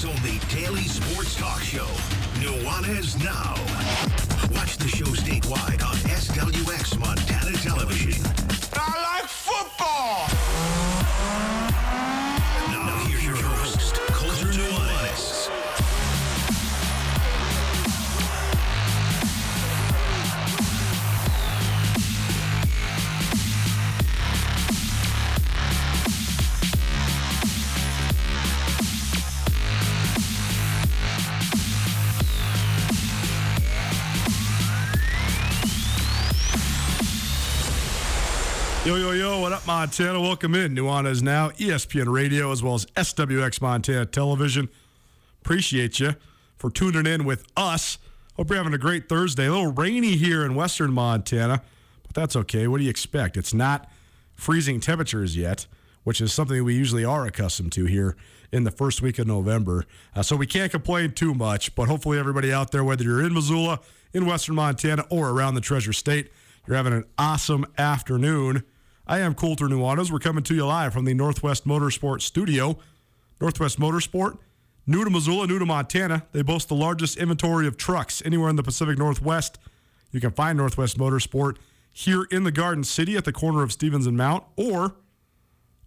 Montana's only daily sports talk show, Nuanez Now. Watch the show statewide on SWX Montana Television. I like football. Yo, yo, yo, what up, Montana? Welcome in. Nuanez now, E ESPN Radio, as well as SWX Montana Television. Appreciate you for tuning in with us. Hope you're having a great Thursday. A little rainy here in western Montana, but that's okay. What do you expect? It's not freezing temperatures yet, which is something we usually are accustomed to here in the first week of November. Uh, so we can't complain too much, but hopefully, everybody out there, whether you're in Missoula, in western Montana, or around the Treasure State, you're having an awesome afternoon. I am Colter Nuanez. We're coming to you live from the Northwest Motorsport Studio. Northwest Motorsport, new to Missoula, new to Montana. They boast the largest inventory of trucks anywhere in the Pacific Northwest. You can find Northwest Motorsport here in the Garden City at the corner of Stevens and Mount or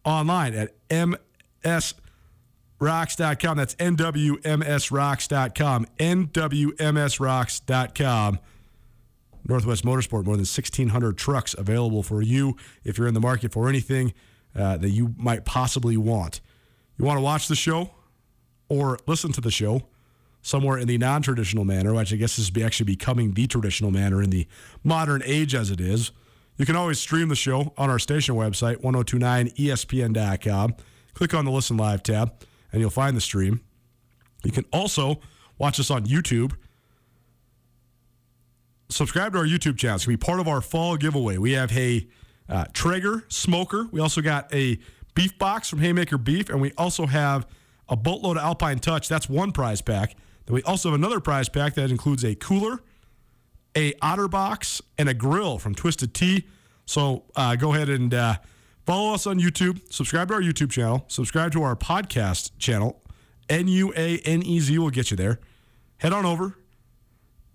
online at msrocks.com. That's nwmsrocks.com. nwmsrocks.com. Northwest Motorsport, more than 1,600 trucks available for you if you're in the market for anything uh, that you might possibly want. You want to watch the show or listen to the show somewhere in the non traditional manner, which I guess is actually becoming the traditional manner in the modern age as it is. You can always stream the show on our station website, 1029espn.com. Click on the Listen Live tab, and you'll find the stream. You can also watch us on YouTube subscribe to our YouTube channel. It's going to be part of our fall giveaway. We have a uh, Traeger smoker. We also got a beef box from Haymaker Beef, and we also have a boatload of Alpine Touch. That's one prize pack. Then we also have another prize pack that includes a cooler, a Otter box, and a grill from Twisted Tea. So uh, go ahead and uh, follow us on YouTube. Subscribe to our YouTube channel. Subscribe to our podcast channel. N U A N E Z will get you there. Head on over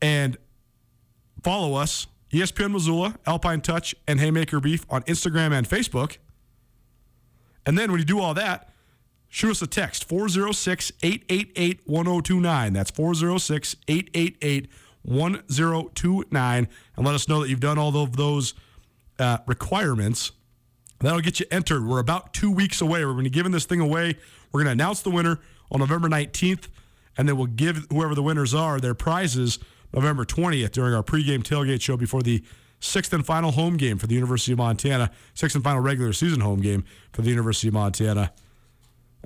and follow us, ESPN Missoula, Alpine Touch, and Haymaker Beef on Instagram and Facebook. And then when you do all that, shoot us a text 406 888 1029. That's 406 888 1029. And let us know that you've done all of those uh, requirements That'll get you entered. We're about two weeks away. We're going to be giving this thing away. We're going to announce the winner on November 19th, and then we'll give whoever the winners are their prizes November 20th during our pregame tailgate show before the sixth and final home game for the University of Montana, sixth and final regular season home game for the University of Montana.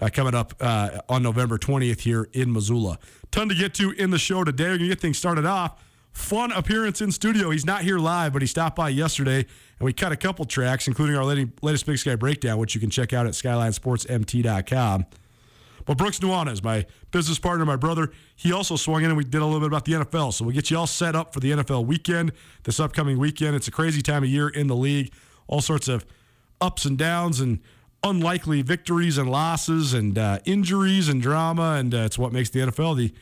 Uh, coming up uh, on November 20th here in Missoula. Ton to get to in the show today. We're going to get things started off. Fun appearance in studio. He's not here live, but he stopped by yesterday, and we cut a couple tracks, including our latest Big Sky breakdown, which you can check out at SkylineSportsMT.com. But Brooks Nuanez, my business partner, my brother, he also swung in and we did a little bit about the NFL. So we'll get you all set up for the NFL weekend this upcoming weekend. It's a crazy time of year in the league, all sorts of ups and downs and unlikely victories and losses and uh, injuries and drama, and uh, it's what makes the NFL the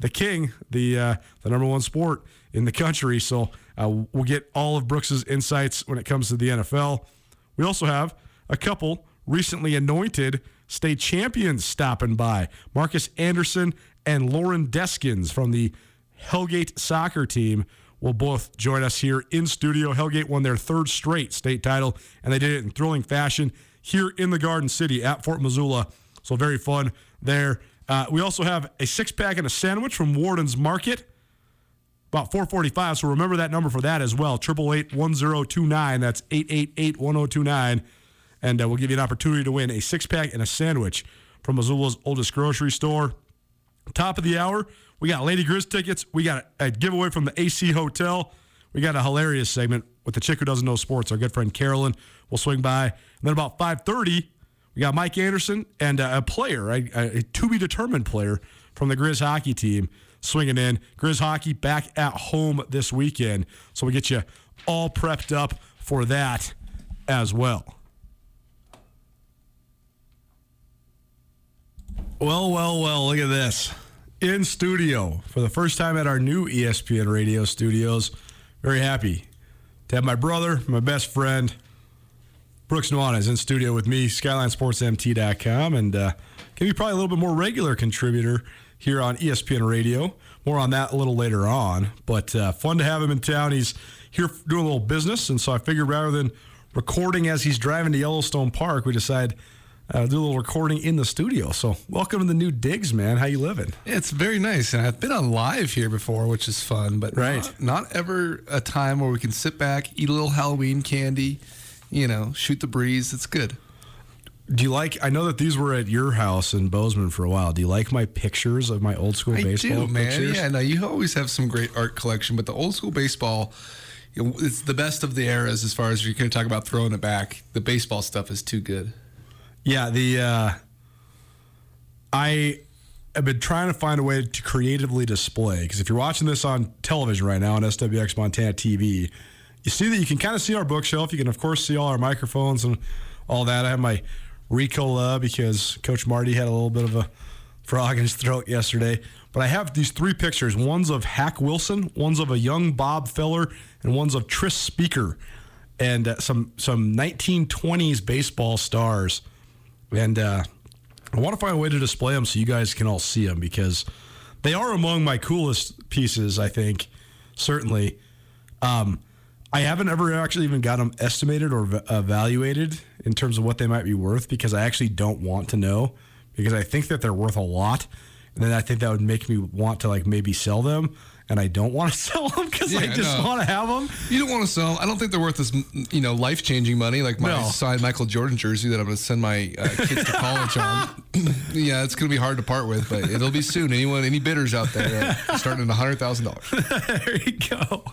the king, the uh, the number one sport in the country. So uh, we'll get all of Brooks's insights when it comes to the NFL. We also have a couple recently anointed state champions stopping by. Marcus Anderson and Loren Deskins from the Hellgate soccer team will both join us here in studio. Hellgate won their third straight state title, and they did it in thrilling fashion here in the Garden City at Fort Missoula. So very fun there. Uh, we also have a six pack and a sandwich from Worden's Market. About 445. So remember that number for that as well. Triple eight one zero two nine. That's eight eight eight one zero two nine. And uh, we'll give you an opportunity to win a six pack and a sandwich from Missoula's oldest grocery store. Top of the hour, we got Lady Grizz tickets. We got a giveaway from the AC Hotel. We got a hilarious segment with the chick who doesn't know sports. Our good friend Carolyn will swing by. And then about 5:30, we got Mike Anderson and uh, a player, a, a to be determined player from the Grizz hockey team swinging in. Grizz hockey back at home this weekend, so we get you all prepped up for that as well. Well, well, well, look at this. In studio for the first time at our new ESPN radio studios. Very happy to have my brother, my best friend, Brooks Nuanez in studio with me, SkylineSportsMT.com, and uh, can be probably a little bit more regular contributor here on ESPN Radio. More on that a little later on, but uh, fun to have him in town. He's here doing a little business, and so I figured rather than recording as he's driving to Yellowstone Park, we decided uh, do a little recording in the studio. So, welcome to the new digs, man. How you living? It's very nice, and I've been on live here before, which is fun. But right, not, not ever a time where we can sit back, eat a little Halloween candy, you know, shoot the breeze. It's good. Do you like? I know that these were at your house in Bozeman for a while. Do you like my pictures of my old school I baseball? do, man. Pictures? Yeah, no, you always have some great art collection, but the old school baseball. It's the best of the eras as far as you're going to talk about throwing it back. The baseball stuff is too good. Yeah, the uh, I have been trying to find a way to creatively display because if you're watching this on television right now on SWX Montana TV, you see that you can kind of see our bookshelf. You can of course see all our microphones and all that. I have my Ricola because Coach Marty had a little bit of a frog in his throat yesterday. But I have these three pictures. One's of Hack Wilson, one's of a young Bob Feller, and one's of Tris Speaker, and uh, some some 1920s baseball stars. And uh, I want to find a way to display them so you guys can all see them because they are among my coolest pieces. I think certainly. Um, I haven't ever actually even got them estimated or evaluated in terms of what they might be worth because I actually don't want to know because I think that they're worth a lot, and then I think that would make me want to like maybe sell them and I don't want to sell them because I just no. want to have them. You don't want to sell. I don't think they're worth this, you know, life changing money like my No. signed Michael Jordan jersey that I'm going to send my uh, kids to college on. yeah, it's going to be hard to part with, but it'll be soon. Anyone, any bidders out there, uh, starting at hundred thousand dollars. there you go.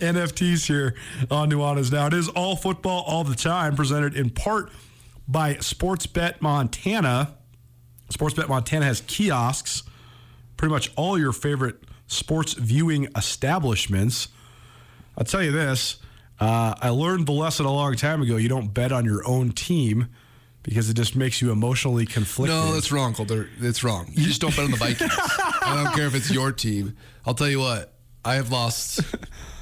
NFTs here on Nuanez Now. It is all football all the time, presented in part by Sportsbet Montana. Sportsbet Montana has kiosks, pretty much all your favorite sports viewing establishments. I'll tell you this uh, I learned the lesson a long time ago. You don't bet on your own team because it just makes you emotionally conflicted. No, that's wrong, Colter. It's wrong. You just don't bet on the Vikings. I don't care if it's your team. I'll tell you what. I have lost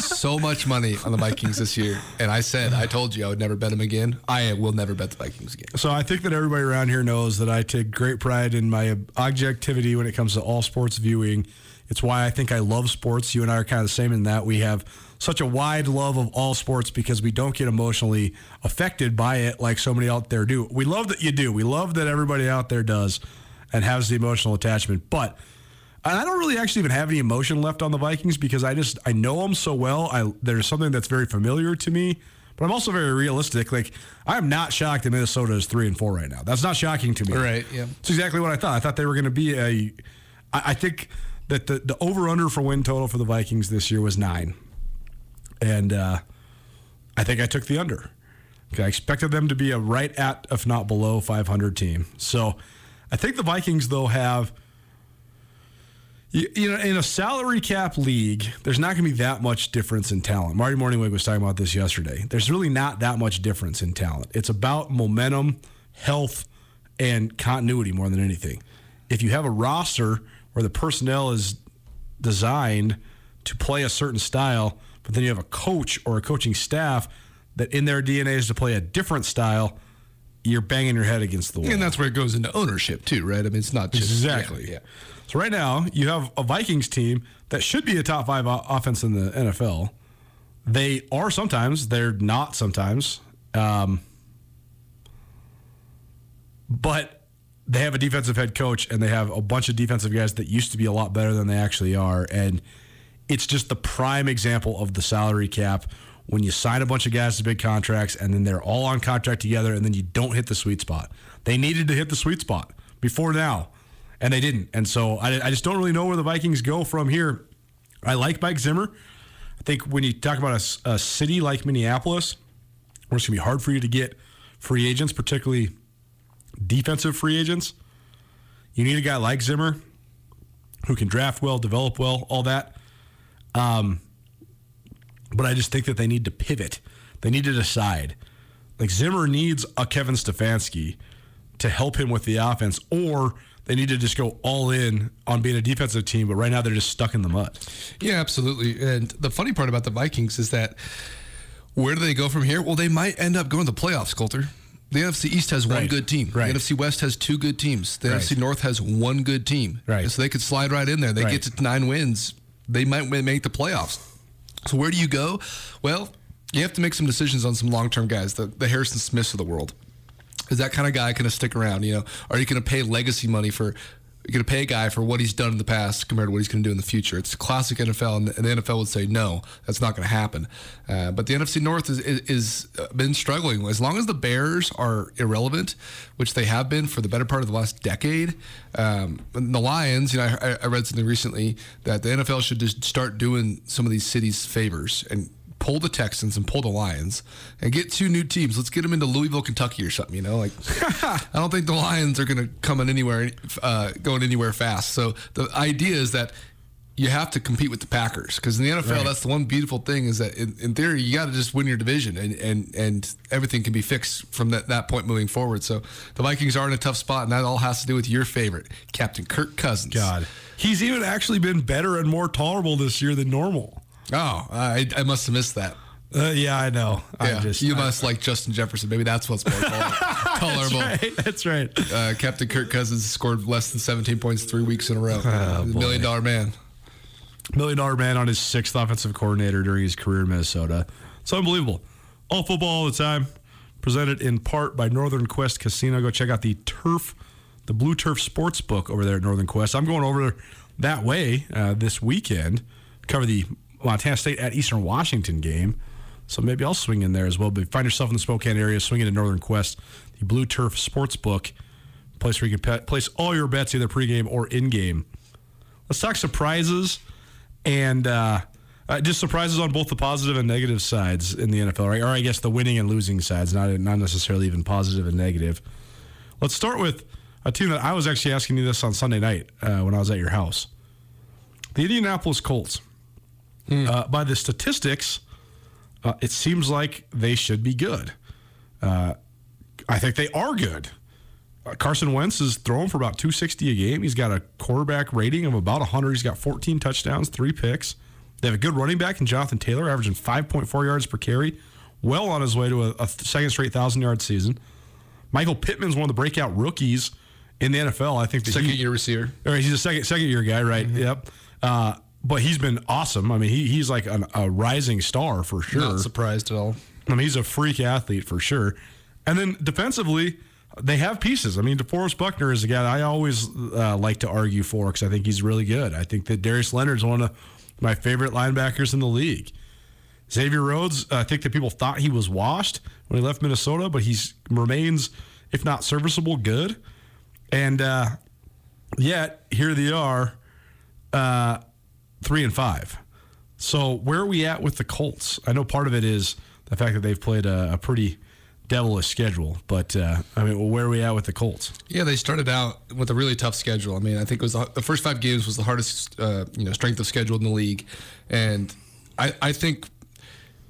so much money on the Vikings this year, and I said I told you I would never bet them again. I will never bet the Vikings again. So I think that everybody around here knows that I take great pride in my objectivity when it comes to all sports viewing. It's why I think I love sports. You and I are kind of the same in that we have such a wide love of all sports because we don't get emotionally affected by it like so many out there do. We love that you do. We love that everybody out there does and has the emotional attachment. But and I don't really actually even have any emotion left on the Vikings because I just I know them so well. I there's something that's very familiar to me, but I'm also very realistic. Like I am not shocked that Minnesota is three and four right now. That's not shocking to me. Right, yeah. It's exactly what I thought. I thought they were going to be a. I, I think that the the over under for win total for the Vikings this year was nine, and uh, I think I took the under. I expected them to be a right at, if not below, 500 team. So I think the Vikings though have. You, you know, in a salary cap league, there's not going to be that much difference in talent. Marty Mornhinweg was talking about this yesterday. There's really not that much difference in talent. It's about momentum, health, and continuity more than anything. If you have a roster where the personnel is designed to play a certain style, but then you have a coach or a coaching staff that in their DNA is to play a different style, you're banging your head against the wall. And that's where it goes into ownership too, right? I mean, it's not just Exactly. Yeah, yeah. So right now you have a Vikings team that should be a top five o- offense in the NFL. They are sometimes. They're not sometimes. Um, but they have a defensive head coach and they have a bunch of defensive guys that used to be a lot better than they actually are. And it's just the prime example of the salary cap when you sign a bunch of guys to big contracts and then they're all on contract together and then you don't hit the sweet spot. They needed to hit the sweet spot before now and they didn't. And so I, I just don't really know where the Vikings go from here. I like Mike Zimmer. I think when you talk about a city like Minneapolis, where it's going to be hard for you to get free agents, particularly defensive free agents, you need a guy like Zimmer who can draft well, develop well, all that. Um, but I just think that they need to pivot. They need to decide. Like Zimmer needs a Kevin Stefanski to help him with the offense, or they need to just go all in on being a defensive team. But right now they're just stuck in the mud. Yeah, absolutely. And the funny part about the Vikings is that where do they go from here? Well, they might end up going to the playoffs, Colter. The NFC East has one Right. good team. Right. The NFC West has two good teams. The Right. NFC North has one good team. Right. And so they could slide right in there. They Right. get to nine wins. They might make the playoffs. So where do you go? Well, you have to make some decisions on some long-term guys, the, the Harrison Smiths of the world. Is that kind of guy going to stick around? You know, are you going to pay legacy money for? You're going to pay a guy for what he's done in the past compared to what he's going to do in the future. It's classic NFL, and the, NFL would say no, that's not going to happen. Uh, but the NFC North is, is, is uh, been struggling as long as the Bears are irrelevant, which they have been for the better part of the last decade. Um, the Lions, you know, I, I read something recently that the NFL should just start doing some of these cities favors and pull the Texans and pull the Lions and get two new teams. Let's get them into Louisville, Kentucky, or something. You know, like I don't think the Lions are going to come in anywhere, uh, going anywhere fast. So the idea is that you have to compete with the Packers because in the NFL, Right. that's the one beautiful thing is that in, in theory you got to just win your division and, and and everything can be fixed from that, that point moving forward. So the Vikings are in a tough spot, and that all has to do with your favorite, Captain Kirk Cousins. God, he's even actually been better and more tolerable this year than normal. Oh, I, I must have missed that. Uh, yeah, I know. Yeah, I just you I- must like Justin Jefferson. Maybe that's what's more tol- tolerable. Right, that's right. Uh, Captain Kirk Cousins scored less than 17 points three weeks in a row. Oh, million dollar man. Million dollar man on his sixth offensive coordinator during his career in Minnesota. It's unbelievable. All football all the time. Presented in part by Northern Quest Casino. Go check out the turf, the Blue Turf Sports Book over there at Northern Quest. I'm going over that way uh, this weekend cover the Montana State at Eastern Washington game. So maybe I'll swing in there as well. But find yourself in the Spokane area, swing into Northern Quest, the Blue Turf Sports Book, place where you can pe- place all your bets either pregame or in game. Let's talk surprises and uh, uh, just surprises on both the positive and negative sides in the NFL, right? Or I guess the winning and losing sides, not not necessarily even positive and negative. Let's start with a team that I was actually asking you this on Sunday night uh, when I was at your house. The Indianapolis Colts. Uh, by the statistics, uh, it seems like they should be good. Uh, I think they are good. Uh, Carson Wentz is throwing for about 260 a game. He's got a quarterback rating of about 100. He's got 14 touchdowns, three picks. They have a good running back in Jonathan Taylor, averaging 5.4 yards per carry, well on his way to a, a second straight thousand yard season. Michael Pittman's one of the breakout rookies in the NFL. I think Second he, year receiver. or he's a second second year guy, right? Yep. Uh, but he's been awesome. I mean, he, he's like an, a rising star for sure. Not surprised at all. I mean, he's a freak athlete for sure. And then defensively, they have pieces. I mean, DeForest Buckner is a guy I always uh, like to argue for because I think he's really good. I think that Darius Leonard's one of my favorite linebackers in the league. Xavier Rhodes, I think that people thought he was washed when he left Minnesota, but he's remains, if not serviceable, good. And uh, yet here they are, uh, three and five. So where are we at with the Colts? I know part of it is the fact that they've played a, a pretty devilish schedule, but uh, I mean, well, where are we at with the Colts? Yeah, they started out with a really tough schedule. I mean, I think it was the, the first five games was the hardest, uh, you know, strength of schedule in the league, and I, I think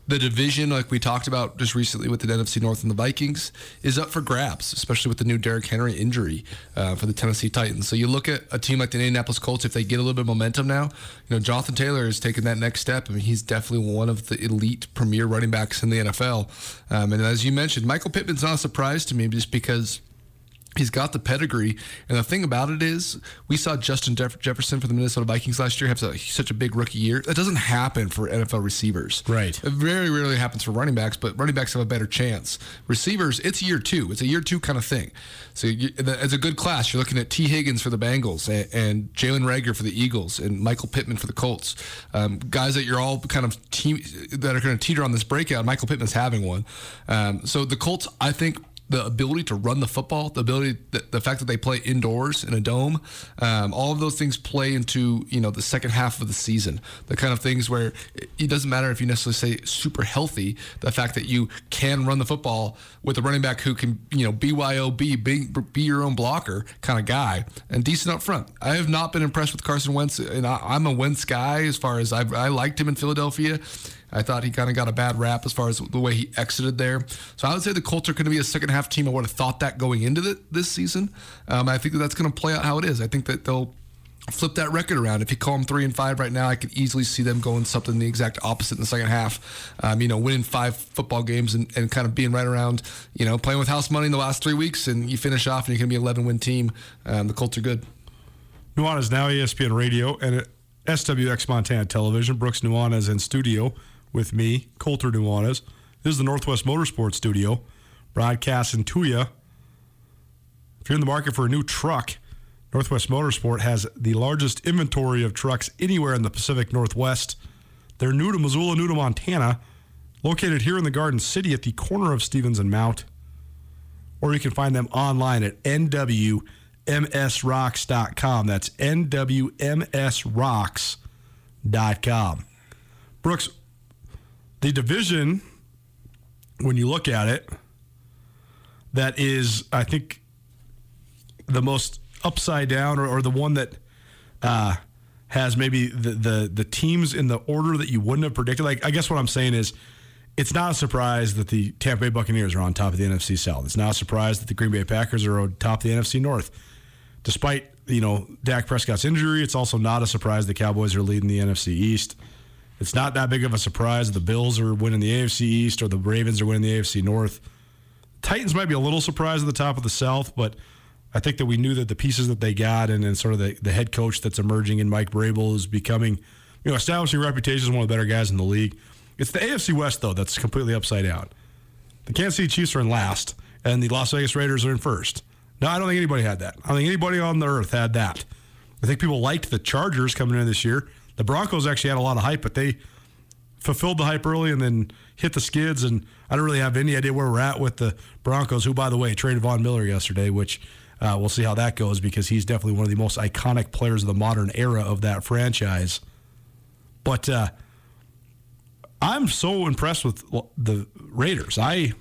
the division, like we talked about just recently with the NFC North and the Vikings, is up for grabs, especially with the new Derrick Henry injury uh, for the Tennessee Titans. So you look at a team like the Indianapolis Colts, if they get a little bit of momentum now, you know, Jonathan Taylor has taken that next step. I mean, he's definitely one of the elite premier running backs in the NFL. Um, and as you mentioned, Michael Pittman's not a surprise to me just because He's got the pedigree, and the thing about it is, we saw Justin Jeff- Jefferson for the Minnesota Vikings last year have such a big rookie year. That doesn't happen for NFL receivers. Right. It very rarely happens for running backs, but running backs have a better chance. Receivers, it's year two. It's a year two kind of thing. So you, as a good class, you're looking at Tee Higgins for the Bengals and, and Jalen Reagor for the Eagles and Michael Pittman for the Colts. Um, guys that you're all kind of team that are going to teeter on this breakout. Michael Pittman's having one. Um, so the Colts, I think the ability to run the football, the ability, the, the fact that they play indoors in a dome, um, all of those things play into you know the second half of the season. The kind of things where it doesn't matter if you necessarily say super healthy. The fact that you can run the football with a running back who can you know BYOB, be, be your own blocker kind of guy, and decent up front. I have not been impressed with Carson Wentz, and I, I'm a Wentz guy as far as I've, I liked him in Philadelphia. I thought he kind of got a bad rap as far as the way he exited there. So I would say the Colts are going to be a second half team. I would have thought that going into the, this season. Um, I think that that's going to play out how it is. I think that they'll flip that record around. If you call them three and five right now, I could easily see them going something the exact opposite in the second half. Um, you know, winning five football games and, and kind of being right around, you know, playing with house money in the last three weeks, and you finish off and you're going to be an 11 win team. Um, the Colts are good. Nuanez now E ESPN Radio and SWX Montana Television. Brooks Nuanez in studio with me, Colter Nuanez. This is the Northwest Motorsports Studio, broadcasting to you. If you're in the market for a new truck, Northwest Motorsport has the largest inventory of trucks anywhere in the Pacific Northwest. They're new to Missoula, new to Montana, located here in the Garden City at the corner of Stevens and Mount. Or you can find them online at nwmsrocks.com. That's nwmsrocks.com. Brooks, the division, when you look at it, that is, I think, the most upside down or, or the one that uh, has maybe the, the the teams in the order that you wouldn't have predicted. Like, I guess what I'm saying is, it's not a surprise that the Tampa Bay Buccaneers are on top of the NFC South. It's not a surprise that the Green Bay Packers are on top of the NFC North. Despite you know Dak Prescott's injury, it's also not a surprise the Cowboys are leading the NFC East. It's not that big of a surprise that the Bills are winning the AFC East or the Ravens are winning the AFC North. Titans might be a little surprised at the top of the South, but I think that we knew that the pieces that they got and, and sort of the, the head coach that's emerging in Mike Vrabel is becoming, you know, establishing reputation as one of the better guys in the league. It's the AFC West, though, that's completely upside down. The Kansas City Chiefs are in last, and the Las Vegas Raiders are in first. No, I don't think anybody had that. I don't think anybody on the earth had that. I think people liked the Chargers coming in this year. The Broncos actually had a lot of hype, but they fulfilled the hype early and then hit the skids. And I don't really have any idea where we're at with the Broncos, who, by the way, traded Von Miller yesterday, which uh, we'll see how that goes because he's definitely one of the most iconic players of the modern era of that franchise. But uh, I'm so impressed with the Raiders. I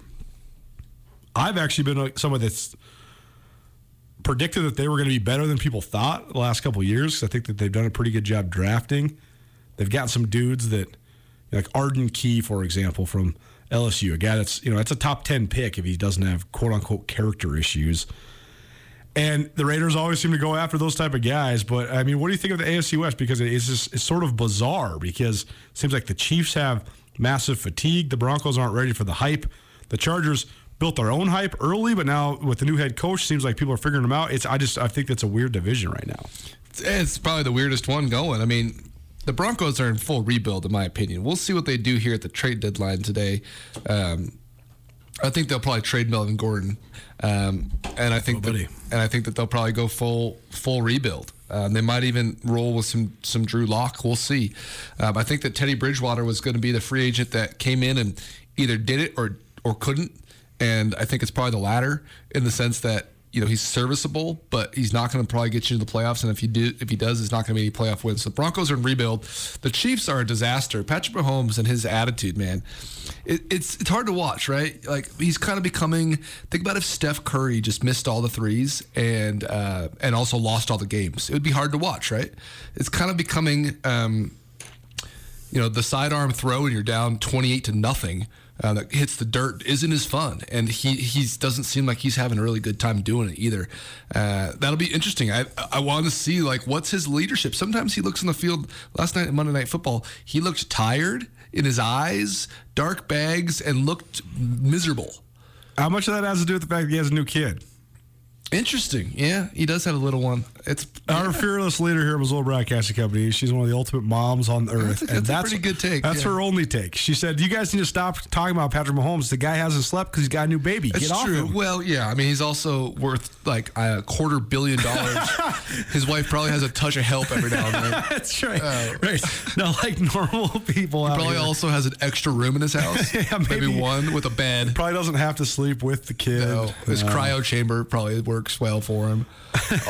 I've actually been someone that's predicted that they were going to be better than people thought the last couple years. I think that they've done a pretty good job drafting. They've got some dudes that, like Arden Key, for example, from LSU, a guy that's you know that's a top ten pick if he doesn't have quote unquote character issues. And the Raiders always seem to go after those type of guys. But I mean, what do you think of the AFC West? Because it's just it's sort of bizarre because it seems like the Chiefs have massive fatigue. The Broncos aren't ready for the hype. The Chargers built their own hype early, but now with the new head coach, seems like people are figuring them out. It's I just I think that's a weird division right now. It's probably the weirdest one going. I mean, the Broncos are in full rebuild, in my opinion. We'll see what they do here at the trade deadline today. Um, I think they'll probably trade Melvin Gordon, um, and I think that, and I think that they'll probably go full full rebuild. Um, they might even roll with some some Drew Lock. We'll see. Um, I think that Teddy Bridgewater was going to be the free agent that came in and either did it or or couldn't, and I think it's probably the latter in the sense that you know he's serviceable, but he's not going to probably get you to the playoffs. And if he do, if he does, it's not going to be any playoff wins. The Broncos are in rebuild. The Chiefs are a disaster. Patrick Mahomes and his attitude, man, it, it's it's hard to watch, right? Like he's kind of becoming. Think about if Steph Curry just missed all the threes and uh, and also lost all the games. It would be hard to watch, right? It's kind of becoming. Um, you know, the sidearm throw and you're down 28 to nothing uh, that hits the dirt isn't as fun, and he he doesn't seem like he's having a really good time doing it either. Uh, that'll be interesting. I I want to see like what's his leadership. Sometimes he looks in the field. Last night at Monday Night Football, he looked tired in his eyes, dark bags, and looked miserable. How much of that has to do with the fact that he has a new kid? Interesting. Yeah, he does have a little one. It's our fearless leader here at Missoula Broadcasting Company. She's one of the ultimate moms on earth, That's a- that's a pretty good take, That's yeah. her only take. She said, "You guys need to stop talking about Patrick Mahomes. The guy hasn't slept because he's got a new baby. Get off him." Well, yeah. I mean, he's also worth like a quarter billion dollars. His wife probably has a touch of help every now and then. That's right. Uh, right. Now, like normal people out Probably here, also has an extra room in his house. Yeah, maybe. maybe. one with a bed. probably doesn't have to sleep with the kid. No, his No. cryo chamber probably works well for him.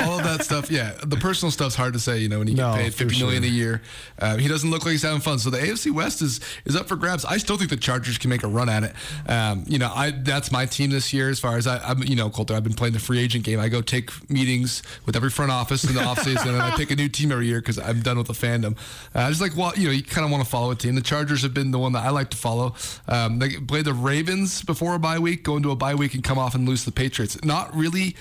All of that stuff, yeah. The personal stuff's hard to say, you know, when you No, get paid fifty million sure. a year. Uh, he doesn't look like he's having fun. So the AFC West is is up for grabs. I still think the Chargers can make a run at it. Um, you know, I that's my team this year. As far as I, I'm, you know, Colter, I've been playing the free agent game. I go take meetings with every front office in the offseason, and I pick a new team every year because I'm done with the fandom. Uh, I just like, well, you know, you kind of want to follow a team. The Chargers have been the one that I like to follow. Um, they played the Ravens before a bye week, go into a bye week and come off and lose to the Patriots. Not really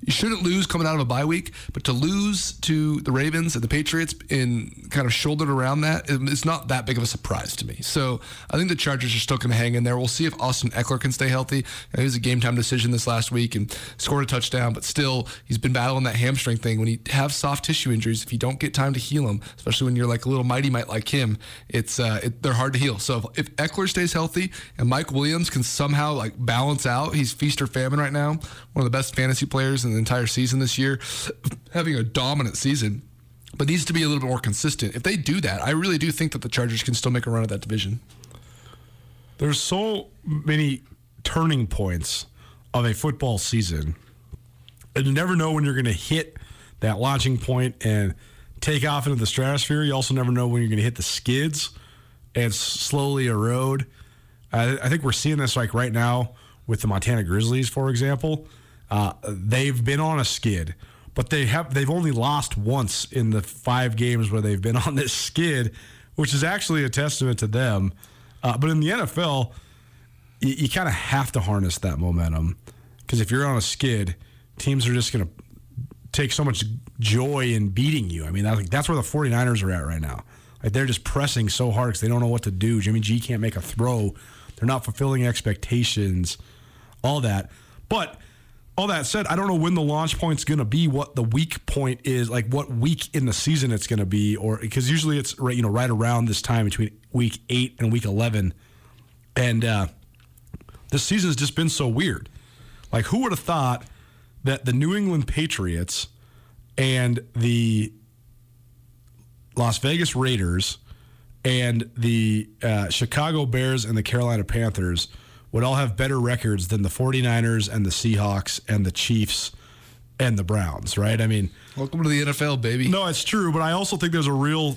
you shouldn't lose coming out of a bye week, but to lose to the Ravens and the Patriots in kind of shouldered around that, it's not that big of a surprise to me. So I think the Chargers are still going to hang in there. We'll see if Austin Ekeler can stay healthy. It was a game time decision this last week and scored a touchdown, but still he's been battling that hamstring thing. When you have soft tissue injuries, if you don't get time to heal them, especially when you're like a little mighty might like him, it's uh, it, they're hard to heal. So if, if Ekeler stays healthy and Mike Williams can somehow like balance out, he's feast or famine right now. One of the best fantasy players in the entire season this year, having a dominant season, but needs to be a little bit more consistent. If they do that, I really do think that the Chargers can still make a run at that division. There's so many turning points of a football season, and you never know when you're going to hit that launching point and take off into the stratosphere. You also never know when you're going to hit the skids and slowly erode. I, I think we're seeing this like right now with the Montana Grizzlies, for example. Uh, they've been on a skid, but they have they've only lost once in the five games where they've been on this skid, which is actually a testament to them. Uh, but in the NFL, you, you kind of have to harness that momentum because if you're on a skid, teams are just going to take so much joy in beating you. I mean, that's, that's where the 49ers are at right now. Like they're just pressing so hard because they don't know what to do. Jimmy G can't make a throw. They're not fulfilling expectations, all that. But all that said, I don't know when the launch point's going to be, what the weak point is, like what week in the season it's going to be, or because usually it's right, you know, right around this time between week eight and week 11. And uh, this season's just been so weird. Like, who would have thought that the New England Patriots and the Las Vegas Raiders and the uh, Chicago Bears and the Carolina Panthers would all have better records than the 49ers and the Seahawks and the Chiefs and the Browns, right? I mean, Welcome to the NFL, baby. no, it's true, but I also think there's a real,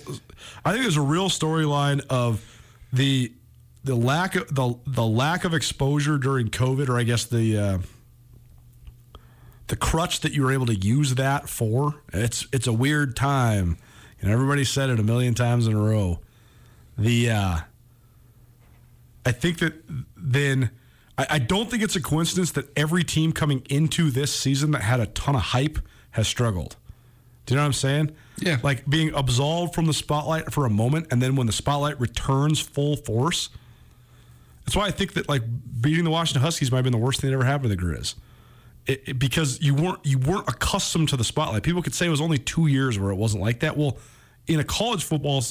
I think there's a real storyline of the the lack of the the lack of exposure during COVID, or I guess the uh, the crutch that you were able to use that for. It's it's a weird time, and everybody said it a million times in a row. The uh, I think that then I, I don't think it's a coincidence that every team coming into this season that had a ton of hype has struggled. Do you know what I'm saying? Yeah. Like being absolved from the spotlight for a moment, and then when the spotlight returns full force. That's why I think that like beating the Washington Huskies might have been the worst thing that ever happened to the Grizz. It, it- because you weren't you weren't accustomed to the spotlight. People could say it was only two years where it wasn't like that. Well, in a college football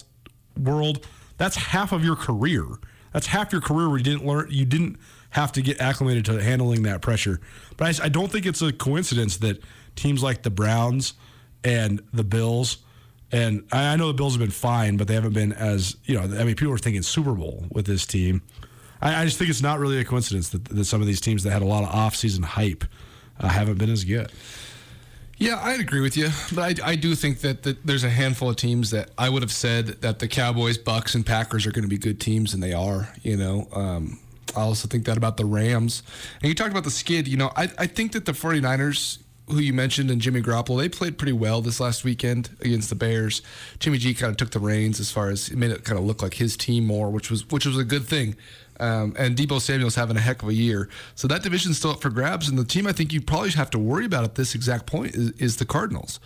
world, that's half of your career. That's half your career where you didn't learn, you didn't have to get acclimated to handling that pressure. But I, I don't think it's a coincidence that teams like the Browns and the Bills, and I, I know the Bills have been fine, but they haven't been as you know. I mean, people are thinking Super Bowl with this team. I, I just think it's not really a coincidence that, that some of these teams that had a lot of off-season hype uh, haven't been as good. Yeah, I'd agree with you, but I, I do think that, that there's a handful of teams that I would have said that the Cowboys, Bucks, and Packers are going to be good teams, and they are. You know, um, I also think that about the Rams. And you talked about the skid. You know, I, I think that the 49ers, who you mentioned, and Jimmy Garoppolo, they played pretty well this last weekend against the Bears. Jimmy G kind of took the reins as far as it made it kind of look like his team more, which was which was a good thing. Um, and Deebo Samuel's having a heck of a year. So that division's still up for grabs. And the team I think you probably have to worry about at this exact point is, is the Cardinals.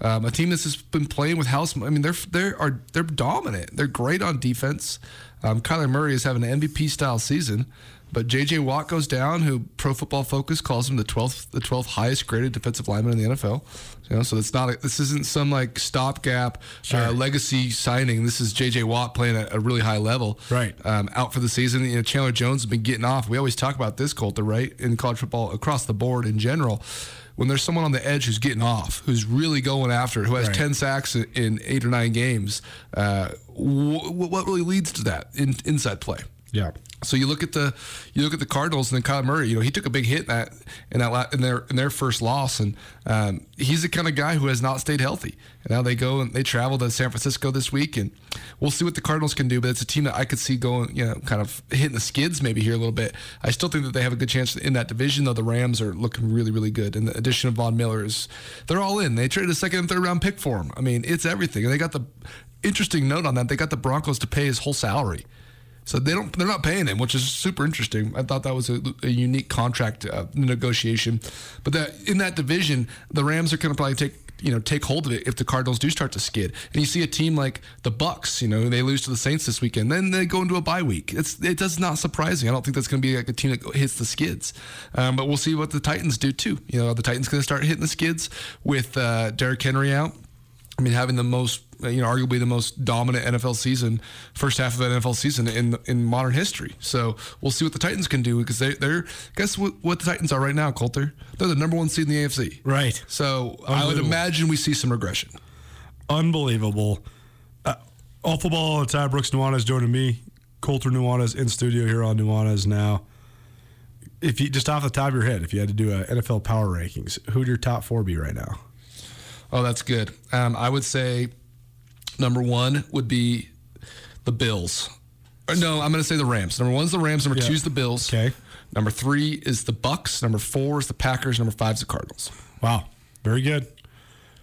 Um, a team that's just been playing with house. I mean, they're they are they're dominant. They're great on defense. Um, Kyler Murray is having an MVP style season, but J.J. Watt goes down, who Pro Football Focus calls him the twelfth the twelfth highest graded defensive lineman in the NFL. You know, so it's not a, this isn't some like stopgap uh, legacy signing. This is J.J. Watt playing at a really high level, Right. Um, out for the season. You know, Chandler Jones has been getting off. We always talk about this, Colter, right? In college football across the board in general. When there's someone on the edge who's getting off, who's really going after it, who has Right. 10 sacks in- in eight or nine games, uh, wh- what really leads to that in, inside play? Yeah. So you look at the you look at the Cardinals and then Kyler Murray. You know he took a big hit in that in that in their in their first loss, and um, he's the kind of guy who has not stayed healthy. And now they go and they travel to San Francisco this week, and we'll see what the Cardinals can do. But it's a team that I could see going, you know, kind of hitting the skids maybe here a little bit. I still think that they have a good chance in that division, though. The Rams are looking really really good, and the addition of Von Miller is they're all in. They traded a second and third round pick for him. I mean, it's everything. And they got the interesting note on that. They got the Broncos to pay his whole salary. So they don't. They're not paying him, which is super interesting. I thought that was a, a unique contract uh, negotiation. But that in that division, the Rams are going to probably take you know take hold of it if the Cardinals do start to skid. And you see a team like the Bucks. You know they lose to the Saints this weekend, then they go into a bye week. It's it does not surprising. I don't think that's going to be like a team that hits the skids. Um, but we'll see what the Titans do too. You know, the Titans going to start hitting the skids with uh, Derrick Henry out. I mean, having the most, you know, arguably the most dominant NFL season, first half of an NFL season in in modern history. So we'll see what the Titans can do because they, they're guess what, what the Titans are right now, Colter. They're the number one seed in the AFC. Right. So I would imagine we see some regression. unbelievable. Uh, all football all the time. Brooks Nuanez joining me. Colter Nuanez in studio here on Nuanez now. If you just off the top of your head, if you had to do a NFL power rankings, who'd your top four be right now? Oh, that's good. Um, I would say number one would be the Bills. Or no, I'm going to say the Rams. Number one's the Rams. Number Yeah. two is the Bills. Okay. Number three is the Bucks. Number four is the Packers. Number five is the Cardinals. Wow, very good.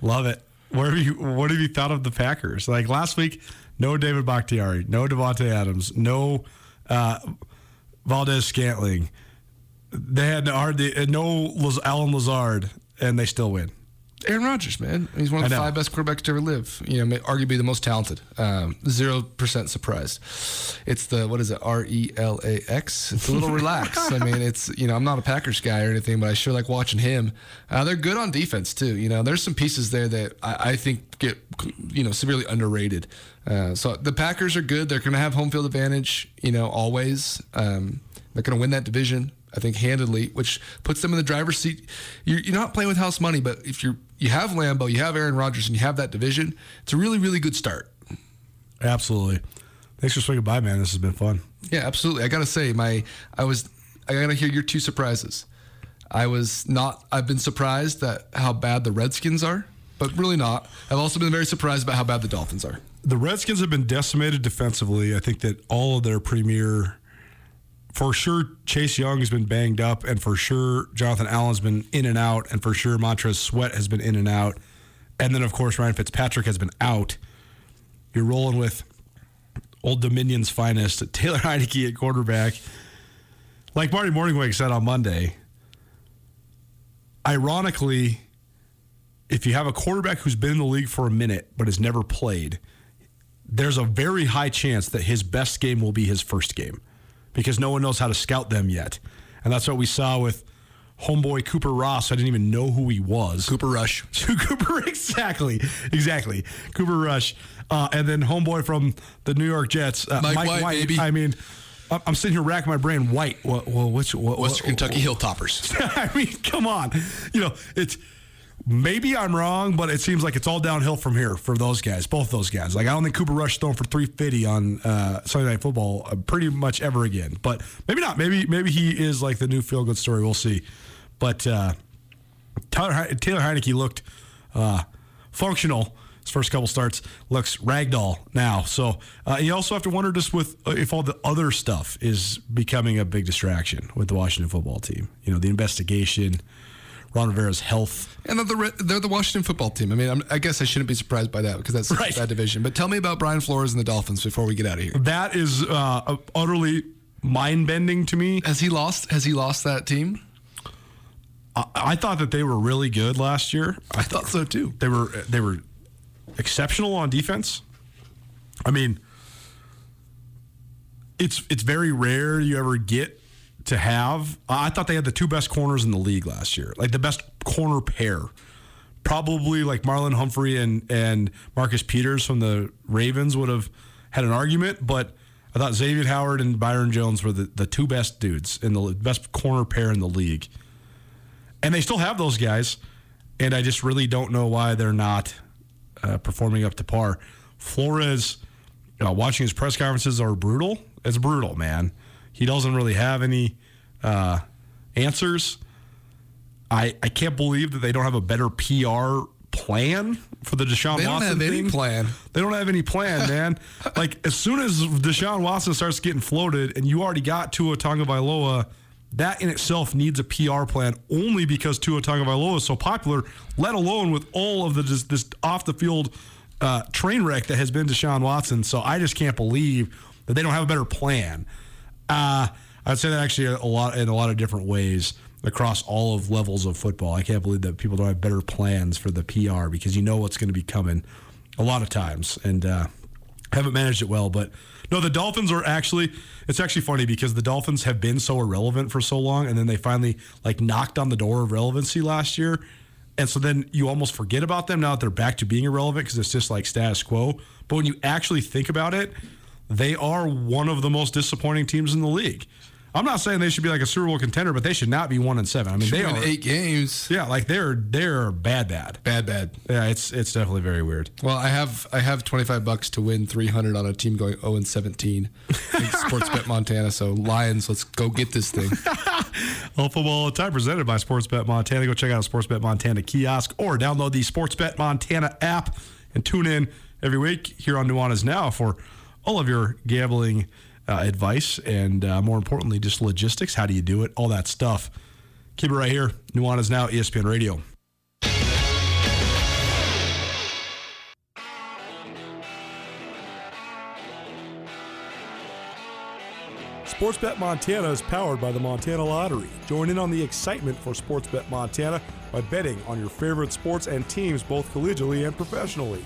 Love it. What have you What have you thought of the Packers? Like last week, no David Bakhtiari, no Davante Adams, no uh, Valdes-Scantling. They had hardly- no Allen Lazard, and they still win. Aaron Rodgers, man. He's one of the five best quarterbacks to ever live. You know, may- arguably the most talented. Um, Zero percent surprised. It's the what is it? R E L A X. It's a little relaxed. I mean, it's you know, I'm not a Packers guy or anything, but I sure like watching him. Uh, they're good on defense too. You know, there's some pieces there that I, I think get you know severely underrated. Uh, so the Packers are good. They're going to have home field advantage. You know, always. Um, they're going to win that division. I think handedly, which puts them in the driver's seat. You're, you're not playing with house money, but if you're you have Lambeau, you have Aaron Rodgers, and you have that division, it's a really really good start. Absolutely. Thanks for swinging by, man. This has been fun. Yeah, absolutely. I gotta say, my I was I gotta hear your two surprises. I was not. I've been surprised that how bad the Redskins are, but really not. I've also been very surprised about how bad the Dolphins are. The Redskins have been decimated defensively. I think that all of their premier, for sure, Chase Young has been banged up, and for sure, Jonathan Allen's been in and out, and for sure, Montez Sweat has been in and out. And then, of course, Ryan Fitzpatrick has been out. You're rolling with Old Dominion's finest, Taylor Heinicke at quarterback. Like Marty Mornhinweg said on Monday, ironically, if you have a quarterback who's been in the league for a minute but has never played, there's a very high chance that his best game will be his first game because no one knows how to scout them yet. And that's what we saw with homeboy Cooper Ross. I didn't even know who he was. Cooper Rush. Cooper, exactly, exactly. Cooper Rush, uh, and then homeboy from the New York Jets, uh, Mike White, baby. I mean, I'm sitting here racking my brain. White, what, what, what's what, Western what- Kentucky Hilltoppers. I mean, come on. You know, it's maybe I'm wrong, but it seems like it's all downhill from here for those guys, both those guys. Like I don't think Cooper Rush throwing for 350 on uh, Sunday Night Football uh, pretty much ever again. But maybe not. Maybe maybe he is like the new feel good story. We'll see. But uh, He- Taylor Heinicke looked uh, functional. His first couple starts looks ragdoll now. So uh, you also have to wonder just with uh, if all the other stuff is becoming a big distraction with the Washington football team. You know, the investigation, Ron Rivera's health. And they're the, they're the Washington football team. I mean, I'm, I guess I shouldn't be surprised by that because that's Right. such a bad division. But tell me about Brian Flores and the Dolphins before we get out of here. That is uh, utterly mind bending to me. Has he lost? Has he lost that team? I, I thought that they were really good last year. I thought so too. They were they were exceptional on defense. I mean, it's it's very rare you ever get to have. I thought they had the two best corners in the league last year, like the best corner pair. Probably like Marlon Humphrey and and Marcus Peters from the Ravens would have had an argument, but I thought Xavier Howard and Byron Jones were the, the two best dudes in the best corner pair in the league. And they still have those guys, and I just really don't know why they're not uh, performing up to par. Flores, uh, watching his press conferences are brutal. It's brutal, man. He doesn't really have any uh, answers. I I can't believe that they don't have a better PR plan for the Deshaun They don't Watson have any plan. They don't have any plan, man. like as soon as Deshaun Watson starts getting floated, and you already got Tua Tagovailoa, that in itself needs a PR plan. Only because Tua Tagovailoa is so popular, let alone with all of the this, this off the field uh, train wreck that has been Deshaun Watson. So I just can't believe that they don't have a better plan. Uh, I'd say that actually a lot in a lot of different ways across all of levels of football. I can't believe that people don't have better plans for the PR because you know what's going to be coming a lot of times and uh, haven't managed it well. But no, the Dolphins are actually. It's actually funny because the Dolphins have been so irrelevant for so long, and then they finally like knocked on the door of relevancy last year. And so then you almost forget about them now that they're back to being irrelevant because it's just like status quo. But when you actually think about it, they are one of the most disappointing teams in the league. I'm not saying they should be like a Super Bowl contender, but they should not be one and seven. I mean, they They are eight games. yeah, like they're they're bad, bad. Bad, bad. Yeah, it's it's definitely very weird. Well, I have I have 25 bucks to win 300 on a team going 0 and 17. Sportsbet Montana. So Lions, let's go get this thing. All football all time presented by Sportsbet Montana. Go check out a Sportsbet Montana kiosk or download the Sportsbet Montana app and tune in every week here on Nuanez Now for all of your gambling uh, advice and uh, more importantly, just logistics. How do you do it? All that stuff. Keep it right here. Nuanez Now, ESPN Radio. Sportsbet Montana is powered by the Montana Lottery. Join in on the excitement for Sportsbet Montana by betting on your favorite sports and teams both collegially and professionally.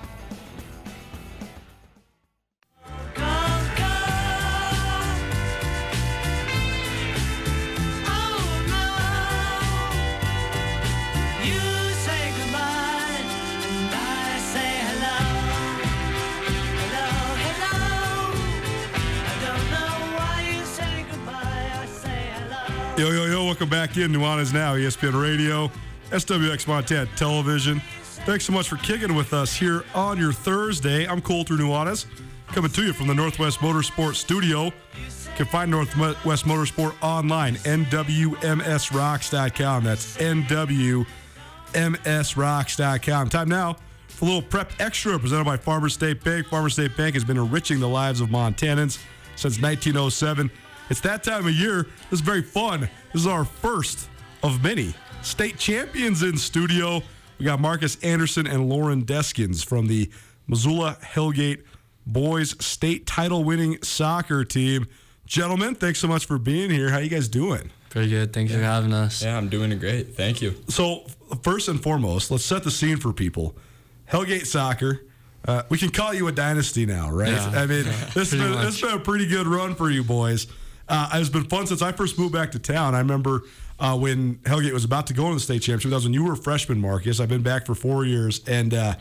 Yo, yo, yo, welcome back in. Nuanez Now, ESPN Radio, SWX Montana Television. Thanks so much for kicking with us here on your Thursday. I'm Colter Nuanez, coming to you from the Northwest Motorsport Studio. You can find Northwest Motorsport online, nwmsrocks.com. That's nwmsrocks.com. Time now for a little prep extra presented by Farmer State Bank. Farmer State Bank has been enriching the lives of Montanans since 1907. It's that time of year. This is very fun. This is our first of many state champions in studio. We got Marcus Anderson and Loren Deskins from the Missoula Hellgate boys state title winning soccer team. Gentlemen, thanks so much for being here. How you guys doing? Pretty good. Thanks for having us. Yeah, I'm doing great. Thank you. So, first and foremost, let's set the scene for people. Hellgate Soccer. Uh, we can call you a dynasty now, right? Yeah. I mean, this has been, this has been a pretty good run for you boys. Uh, it's been fun since I first moved back to town. I remember uh, when Hellgate was about to go into the state championship. That was when you were a freshman, Marcus. I've been back for four years, and uh,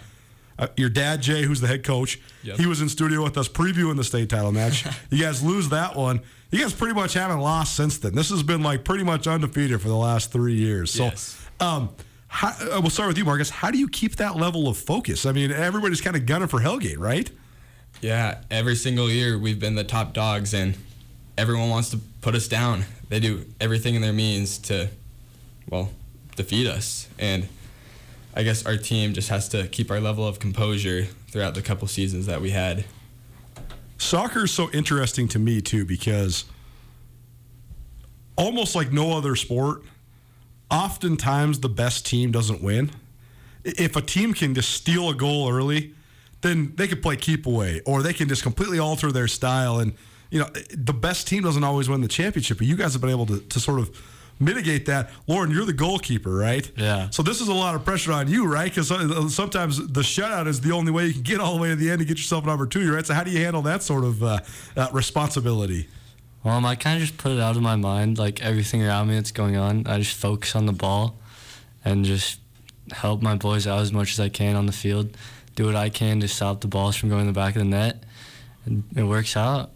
uh, your dad Jay, who's the head coach, Yep. he was in studio with us previewing the state title match. you guys lose that one. You guys pretty much haven't lost since then. This has been like pretty much undefeated for the last three years. So, Yes. um, how, uh, we'll start with you, Marcus. How do you keep that level of focus? I mean, everybody's kind of gunning for Hellgate, right? Yeah, every single year we've been the top dogs, and everyone wants to put us down. They do everything in their means to, well, defeat us. And I guess our team just has to keep our level of composure throughout the couple seasons that we had. Soccer is so interesting to me too because almost like no other sport, oftentimes the best team doesn't win. If a team can just steal a goal early, then they can play keep away or they can just completely alter their style and you know the best team doesn't always win the championship but you guys have been able to, to sort of mitigate that loren you're the goalkeeper right Yeah. so this is a lot of pressure on you right because sometimes the shutout is the only way you can get all the way to the end to get yourself an opportunity right so how do you handle that sort of uh, uh, responsibility Um, I kind of just put it out of my mind, like everything around me that's going on. I just focus on the ball and just help my boys out as much as I can on the field. Do what I can to stop the balls from going in the back of the net. And it works out.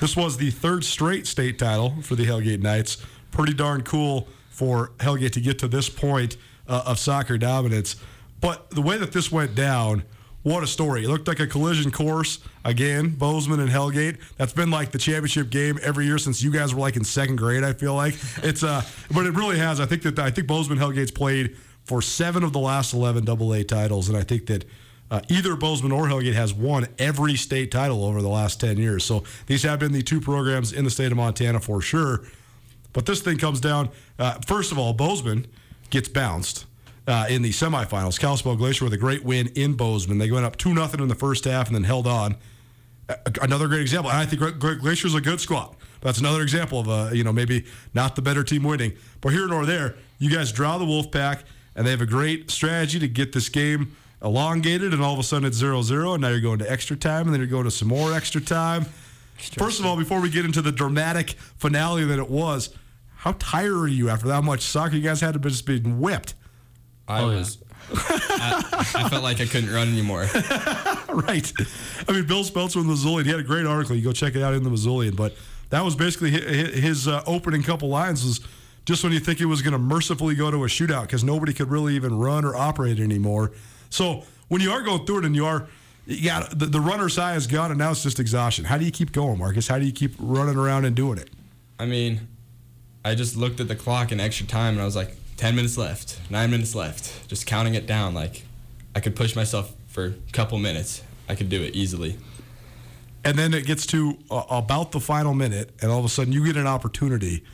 This was the third straight state title for the Hellgate Knights. Pretty darn cool for Hellgate to get to this point uh, of soccer dominance. But the way that this went down, what a story. It looked like a collision course. Again, Bozeman and Hellgate. That's been like the championship game every year since you guys were like in second grade, I feel like. It's uh but it really has. I think that I think Bozeman Hellgate's played for seven of the last eleven double A titles, and I think that uh, either Bozeman or Hellgate has won every state title over the last 10 years. So these have been the two programs in the state of Montana for sure. But this thing comes down, uh, first of all, Bozeman gets bounced uh, in the semifinals. Kalispell Glacier with a great win in Bozeman. They went up 2 0 in the first half and then held on. Another great example. And I think Gla- Gla- Glacier's a good squad. That's another example of, uh, you know, maybe not the better team winning. But here nor there, you guys draw the Wolfpack, and they have a great strategy to get this game elongated, and all of a sudden it's 0 0, and now you're going to extra time, and then you're going to some more extra time. First of all, before we get into the dramatic finale that it was, how tired are you after that much soccer? You guys had to be just being whipped. I Oh, yeah. was. I, I felt like I couldn't run anymore. right. I mean, Bill Speltzer in the Missoulian, he had a great article. You go check it out in the Missoulian. But that was basically hi- hi- his uh, opening couple lines was just when you think it was going to mercifully go to a shootout because nobody could really even run or operate anymore. So when you are going through it and you are, you got the, the runner's high is gone and now it's just exhaustion. How do you keep going, Marcus? How do you keep running around and doing it? I mean, I just looked at the clock in extra time and I was like, 10 minutes left, nine minutes left, just counting it down. Like, I could push myself for a couple minutes. I could do it easily. and then it gets to uh, about the final minute, and all of a sudden you get an opportunity,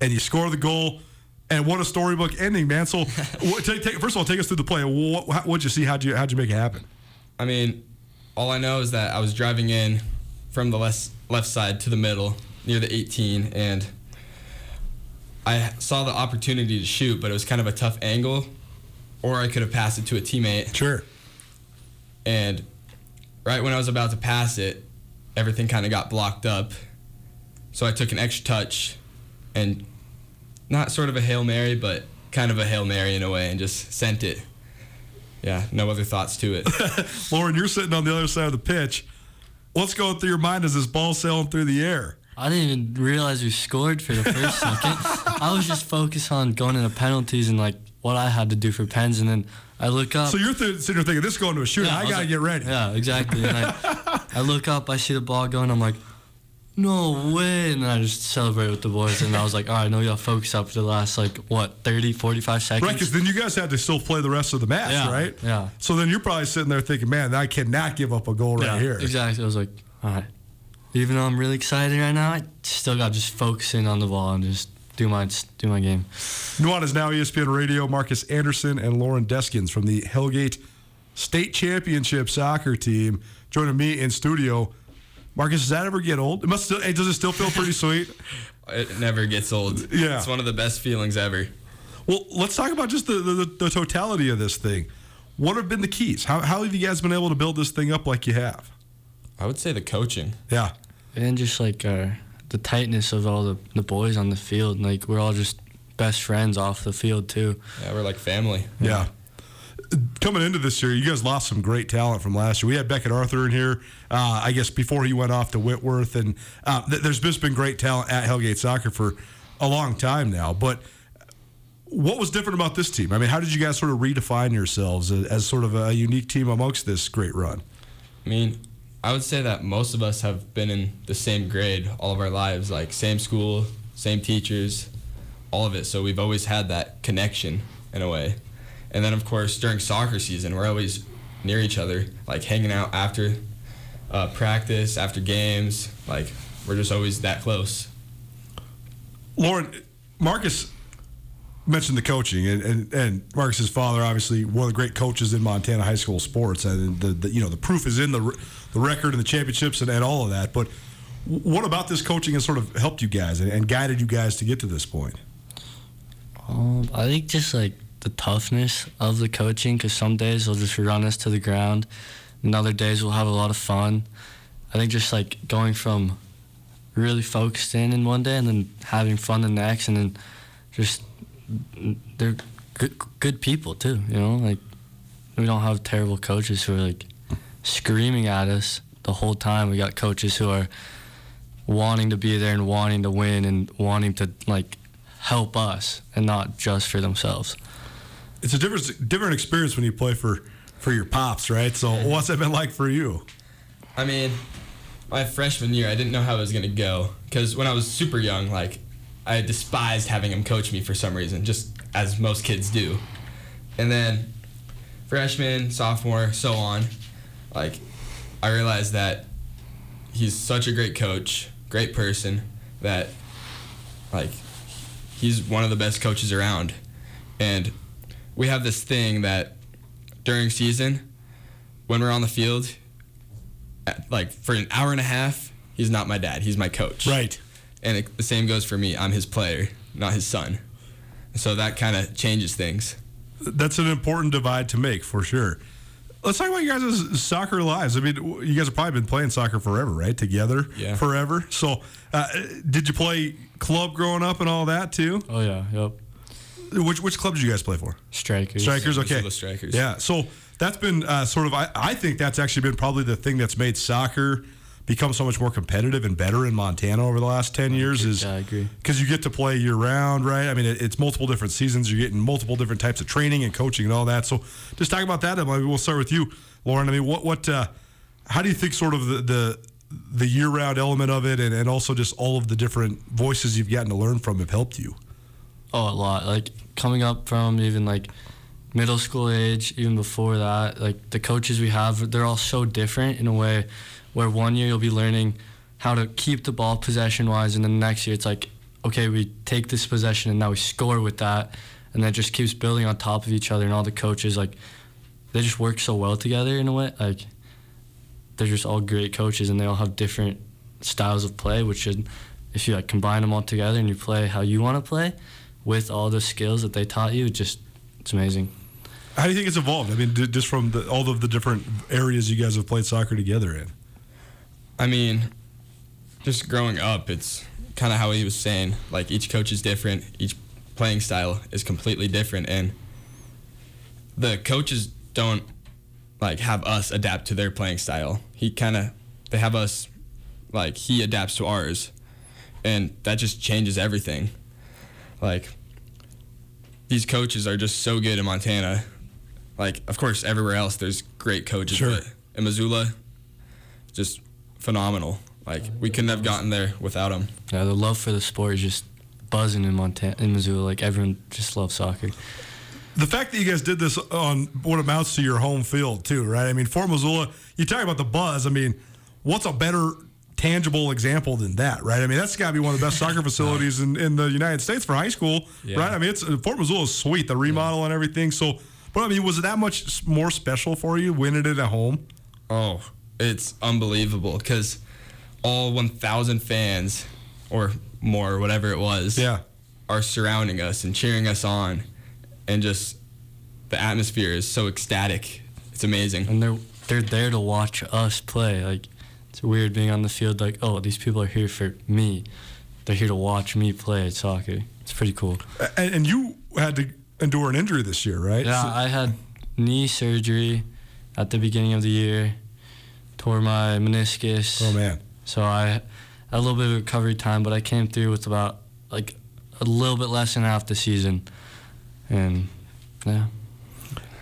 and you score the goal, and what a storybook ending, man! So, what, take, take, first of all, take us through the play. What, how- what'd you see? How'd you how'd you make it happen? I mean, all I know is that I was driving in from the left left side to the middle near the 18, and I saw the opportunity to shoot, but it was kind of a tough angle, or I could have passed it to a teammate. Sure. And right when I was about to pass it, everything kind of got blocked up. So I took an extra touch and not sort of a Hail Mary, but kind of a Hail Mary in a way and just sent it. Yeah, no other thoughts to it. Loren, you're sitting on the other side of the pitch. What's going through your mind as this ball sailing through the air? I didn't even realize we scored for the first second. I was just focused on going into penalties and like what I had to do for pens, and then I look up. So you're th- sitting there thinking, this is going to a shootout. Yeah, I was got to like- get ready. Yeah, exactly. And I, I look up, I see the ball going. I'm like, no way. And I just celebrated with the boys. And I was like, all right, I know y'all focus up for the last, like, what, 30, 45 seconds? Right, because then you guys had to still play the rest of the match, Yeah, right? yeah. So then you're probably sitting there thinking, man, I cannot give up a goal right yeah, here. Exactly. I was like, all right. Even though I'm really excited right now, I still got to just focus in on the ball and just do my do my game. is Now ESPN Radio, Marcus Anderson and Loren Deskins from the Hellgate State Championship soccer team joining me in studio. Marcus, does that ever get old? It must still. Hey, does it still feel pretty sweet? It never gets old. Yeah. It's one of the best feelings ever. Well, let's talk about just the, the, the totality of this thing. What have been the keys? How, how have you guys been able to build this thing up like you have? I would say the coaching. Yeah. And just like uh, the tightness of all the, the boys on the field. Like, we're all just best friends off the field, too. Yeah, we're like family. Yeah. Coming into this year, you guys lost some great talent from last year. We had Beckett Arthur in here, uh, I guess, before he went off to Whitworth. And uh, th- there's just been great talent at Hellgate Soccer for a long time now. But what was different about this team? I mean, how did you guys sort of redefine yourselves as, as sort of a unique team amongst this great run? I mean, I would say that most of us have been in the same grade all of our lives, like same school, same teachers, all of it. So we've always had that connection in a way. And then, of course, during soccer season, we're always near each other, like hanging out after uh, practice, after games. Like, we're just always that close. Loren, Marcus mentioned the coaching, and, and, and Marcus's father, obviously one of the great coaches in Montana high school sports, and the, the you know the proof is in the r- the record and the championships and, and all of that. But what about this coaching has sort of helped you guys and, and guided you guys to get to this point? Um, I think just like the toughness of the coaching, because some days they'll just run us to the ground, and other days we'll have a lot of fun. I think just like going from really focused in in one day and then having fun the next, and then just they're good, good people too. You know, like we don't have terrible coaches who are like screaming at us the whole time. We got coaches who are wanting to be there and wanting to win and wanting to like help us and not just for themselves. It's a different different experience when you play for for your pops, right? So what's that been like for you? I mean, my freshman year, I didn't know how it was going to go because when I was super young, like, I despised having him coach me for some reason, just as most kids do. And then freshman, sophomore, so on, like, I realized that he's such a great coach, great person, that, like, he's one of the best coaches around. And we have this thing that during season, when we're on the field, at- like for an hour and a half, he's not my dad. He's my coach. Right. And it, the same goes for me. I'm his player, not his son. So that kind of changes things. That's an important divide to make for sure. Let's talk about you guys' soccer lives. I mean, you guys have probably been playing soccer forever, right? Together, Yeah. forever. So, uh, did you play club growing up and all that too? Oh yeah, yep. Which which club did you guys play for? Strikers. Strikers, okay. Missoula Strikers. Yeah, so that's been uh, sort of. I, I think that's actually been probably the thing that's made soccer become so much more competitive and better in Montana over the last ten years. Is Yeah, I agree. because you get to play year round, right? I mean, it, it's multiple different seasons. You're getting multiple different types of training and coaching and all that. So, just talk about that. and Maybe we'll start with you, Loren. I mean, what what uh, how do you think sort of the the, the year round element of it, and, and also just all of the different voices you've gotten to learn from have helped you? Oh, a lot. Like coming up from even like middle school age, even before that, like the coaches we have, they're all so different in a way where one year you'll be learning how to keep the ball possession wise, and then the next year it's like, okay, we take this possession and now we score with that, and then it just keeps building on top of each other. And all the coaches, like, they just work so well together in a way. Like, they're just all great coaches, and they all have different styles of play, which should, if you like combine them all together and you play how you want to play, with all the skills that they taught you, just it's amazing. How do you think it's evolved? I mean, d- just from the, all of the different areas you guys have played soccer together in. I mean, just growing up, it's kind of how he was saying. Like each coach is different, each playing style is completely different, and the coaches don't like have us adapt to their playing style. He kind of they have us like he adapts to ours, and that just changes everything. Like these coaches are just so good in Montana. Like of course everywhere else there's great coaches, Sure. but in Missoula, just phenomenal. Like we couldn't have gotten there without them. Yeah, the love for the sport is just buzzing in Montana, in Missoula. Like everyone just loves soccer. The fact that you guys did this on what amounts to your home field too, right? I mean, Fort Missoula. You talk about the buzz. I mean, what's a better tangible example than that, right? I mean, that's got to be one of the best soccer facilities in, in the United States for high school, Yeah. right? I mean, it's Fort Missoula is sweet, the remodel and everything. So, but I mean, was it that much more special for you winning it at home? Oh, it's unbelievable because all 1,000 fans or more, whatever it was, Yeah. are surrounding us and cheering us on, and just the atmosphere is so ecstatic. It's amazing. and they're they're there to watch us play. Like it's weird being on the field. Like oh, these people are here for me. They're here to watch me play soccer. It's pretty cool. And, and you had to endure an injury this year, right? Yeah, So- I had knee surgery at the beginning of the year. Tore my meniscus. oh man. So I had a little bit of recovery time, but I came through with about like a little bit less than half the season, and yeah.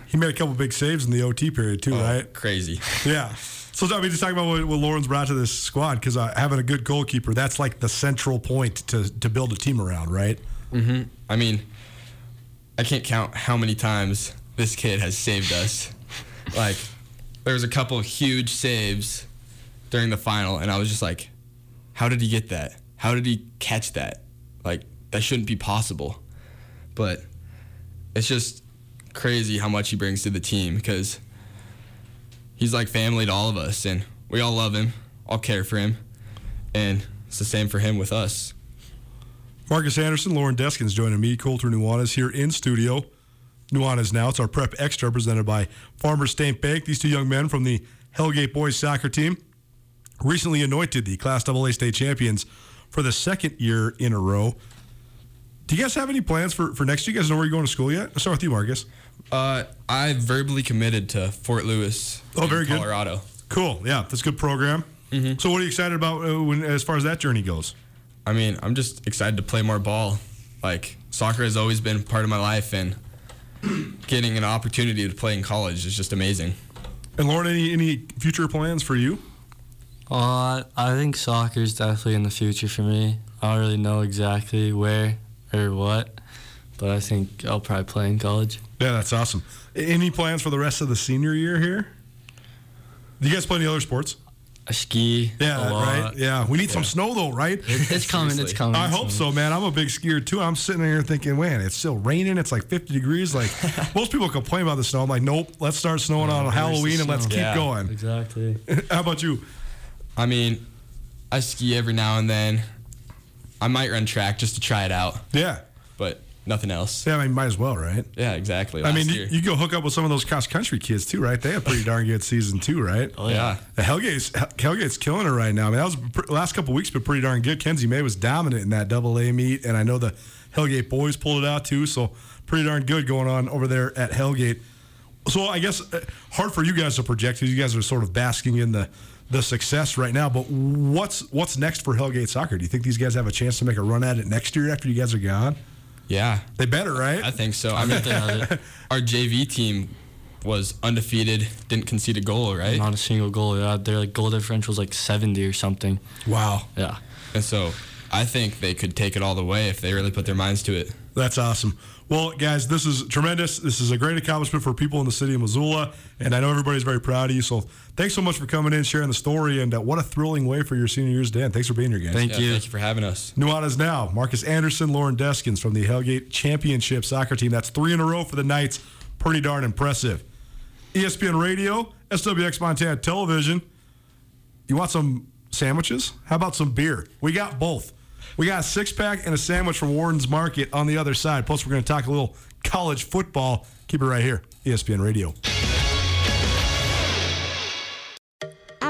He made a couple big saves in the OT period too, Oh, right? Crazy. Yeah. So I mean, just talking about what, what Loren's brought to this squad, because uh, having a good goalkeeper, that's like the central point to, to build a team around, right? Mm-hmm. I mean, I can't count how many times this kid has saved us. like, there was a couple huge saves during the final, and I was just like, how did he get that? How did he catch that? Like, that shouldn't be possible. But it's just crazy how much he brings to the team because he's like family to all of us, and we all love him, all care for him, and it's the same for him with us. Marcus Anderson, Loren Deskins joining me, Colter Nuanez here in studio. Nuanez now. It's our Prep Extra presented by Farmers State Bank. These two young men from the Hellgate boys soccer team recently anointed the Class AA state champions for the second year in a row. Do you guys have any plans for, for next year? You guys know where you're going to school yet? I'll start with you, Marcus. Uh, I verbally committed to Fort Lewis. Oh, in very good. Colorado. Cool. Yeah, that's a good program. So, what are you excited about uh, when, as far as that journey goes? I mean, I'm just excited to play more ball. Like soccer has always been part of my life, and getting an opportunity to play in college is just amazing. And Loren, any any future plans for you? Uh, I think soccer is definitely in the future for me. I don't really know exactly where or what, but I think I'll probably play in college. Yeah, that's awesome. Any plans for the rest of the senior year here? Do you guys play any other sports? I ski. Yeah, a lot. right. Yeah, we need some snow though, right? It's coming. It's coming. I hope so, man. I'm a big skier too. I'm sitting here thinking, man, it's still raining. It's like 50 degrees. Like most people complain about the snow. I'm like, nope. Let's start snowing on where's the Halloween and let's keep Yeah. going. Exactly. How about you? I mean, I ski every now and then. I might run track just to try it out, Yeah, but nothing else. yeah. I mean, might as well, right? Yeah, exactly. I mean, you, you go hook up with some of those cross country kids too, right? They have pretty darn good season too, right? Oh yeah. The Hellgate's Hellgate's killing it right now. I mean, that was pr- last couple weeks, but pretty darn good. Kenzie May was dominant in that double A meet, and I know the Hellgate boys pulled it out too. So pretty darn good going on over there at Hellgate. So I guess uh, hard for you guys to project because you guys are sort of basking in the the success right now. But what's what's next for Hellgate soccer? Do you think these guys have a chance to make a run at it next year after you guys are gone? Yeah, They better, right? I think so. I mean, They our JV team was undefeated, didn't concede a goal, right? Not a single goal. Yeah, their like goal differential was like 70 or something. wow. Yeah. And so I think they could take it all the way if they really put their minds to it. That's awesome. Well, guys, this is tremendous. This is a great accomplishment for people in the city of Missoula, and I know everybody's very proud of you. So, thanks so much for coming in, sharing the story, and uh, what a thrilling way for your senior years to end. Thanks for being here, guys. Thank Yeah, you. thank you for having us. Nuanez now. Marcus Anderson, Loren Deskins from the Hellgate Championship soccer team. That's three in a row for the Knights. Pretty darn impressive. ESPN Radio, SWX Montana Television. You want some sandwiches? How about some beer? We got both. We got a six pack and a sandwich from Worden's Market on the other side. Plus, we're going to talk a little college football. Keep it right here, ESPN Radio.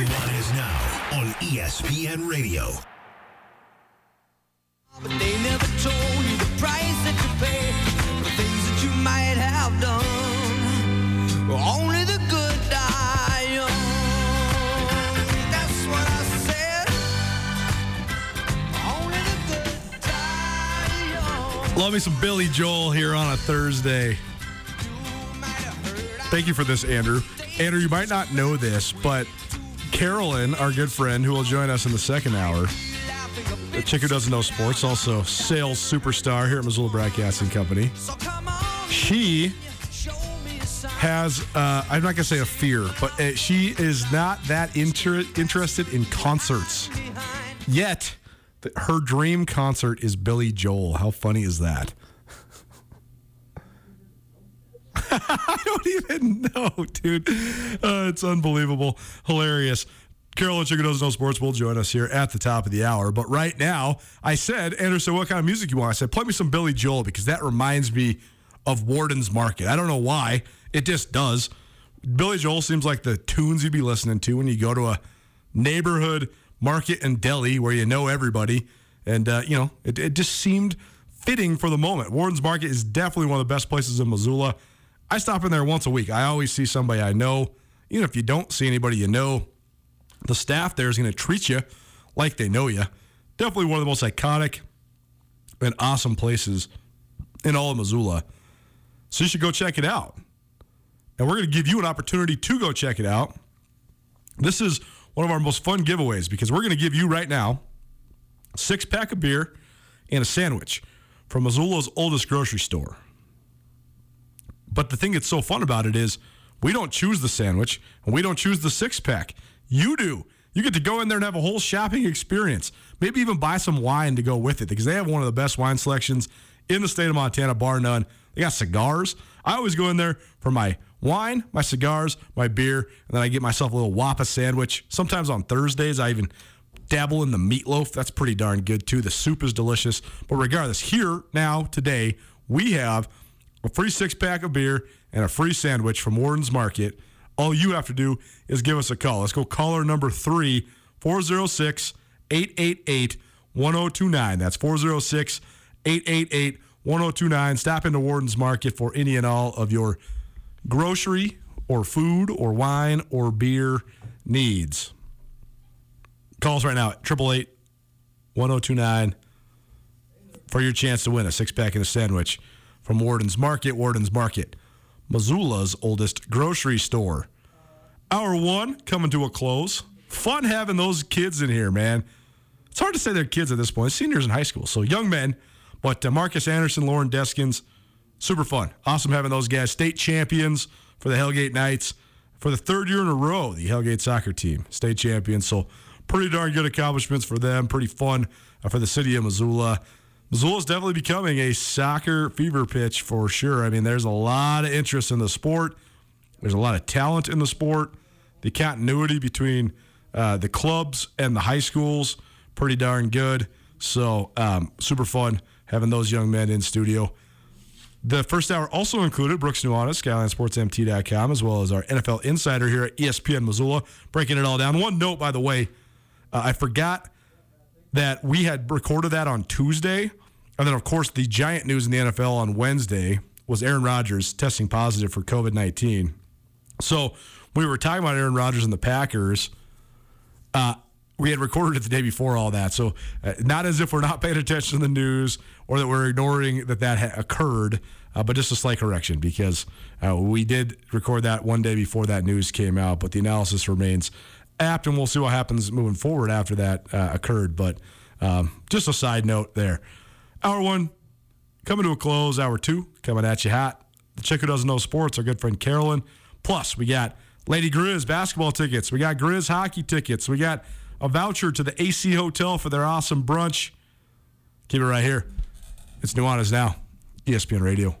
One, two, three. Nuanez now on ESPN Radio. But they never told you the price that you pay for things that you might have done. Only the good die young. That's what I said. Only the good die young. Love me some Billy Joel here on a Thursday. Thank you for this, Andrew. Andrew, you might not know this, but Carolyn, our good friend, who will join us in the second hour, the chick who doesn't know sports, also sales superstar here at Missoula Broadcasting Company. She has, uh, I'm not going to say a fear, but uh, she is not that inter- interested in concerts. Yet, th- her dream concert is Billy Joel. How funny is that? I don't even know, dude. Uh, it's unbelievable. Hilarious. Carolyn Chicken Doesn't Sports will join us here at the top of the hour. But right now, I said, Anderson, what kind of music you want? I said, play me some Billy Joel because that reminds me of Worden's Market. I don't know why. It just does. Billy Joel seems like the tunes you'd be listening to when you go to a neighborhood market and deli where you know everybody. And, uh, you know, it, it just seemed fitting for the moment. Worden's Market is definitely one of the best places in Missoula. I stop in there once a week. I always see somebody I know. Even if you don't see anybody you know, the staff there is going to treat you like they know you. Definitely one of the most iconic and awesome places in all of Missoula. So you should go check it out. And we're going to give you an opportunity to go check it out. This is one of our most fun giveaways because we're going to give you right now six pack of beer and a sandwich from Missoula's oldest grocery store. But the thing that's so fun about it is we don't choose the sandwich and we don't choose the six pack. You do. You get to go in there and have a whole shopping experience. Maybe even buy some wine to go with it because they have one of the best wine selections in the state of Montana, bar none. They got cigars. I always go in there for my wine, my cigars, my beer, and then I get myself a little Wappa sandwich. Sometimes on Thursdays, I even dabble in the meatloaf. That's pretty darn good too. The soup is delicious. But regardless, here now, today, we have a free six pack of beer and a free sandwich from Worden's Market. All you have to do is give us a call. Let's go caller number three, 406 888 1029. That's 406 888 1029. Stop into Worden's Market for any and all of your grocery or food or wine or beer needs. Calls right now at 888 1029 for your chance to win a six pack and a sandwich from Worden's Market. Worden's Market, Missoula's oldest grocery store. Hour one coming to a close. Fun having those kids in here, man. It's hard to say they're kids at this point, seniors in high school, so young men. But uh, Marcus Anderson, Loren Deskins, super fun. Awesome having those guys. State champions for the Hellgate Knights for the third year in a row, the Hellgate soccer team, state champions. So pretty darn good accomplishments for them. Pretty fun for the city of Missoula. Missoula is definitely becoming a soccer fever pitch for sure. I mean, there's a lot of interest in the sport. There's a lot of talent in the sport. The continuity between uh, the clubs and the high schools, pretty darn good. So um, super fun having those young men in studio. The first hour also included Brooks Nuanez, SkylineSportsMT.com, as well as our NFL insider here at ESPN Missoula, breaking it all down. One note, by the way, uh, I forgot that we had recorded that on Tuesday. And then, of course, the giant news in the NFL on Wednesday was Aaron Rodgers testing positive for COVID 19. So we were talking about Aaron Rodgers and the Packers. Uh, we had recorded it the day before all that. So, uh, not as if we're not paying attention to the news or that we're ignoring that that ha- occurred, uh, but just a slight correction because uh, we did record that one day before that news came out. But the analysis remains apt, and we'll see what happens moving forward after that uh, occurred. But um, just a side note there. Hour one coming to a close. Hour two coming at you hot. The chick who doesn't know sports, our good friend Carolyn. Plus, we got Lady Grizz basketball tickets. We got Grizz hockey tickets. We got a voucher to the AC Hotel for their awesome brunch. Keep it right here. It's Nuanez Now, ESPN Radio.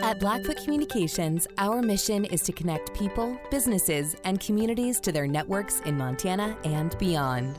At Blackfoot Communications, our mission is to connect people, businesses, and communities to their networks in Montana and beyond.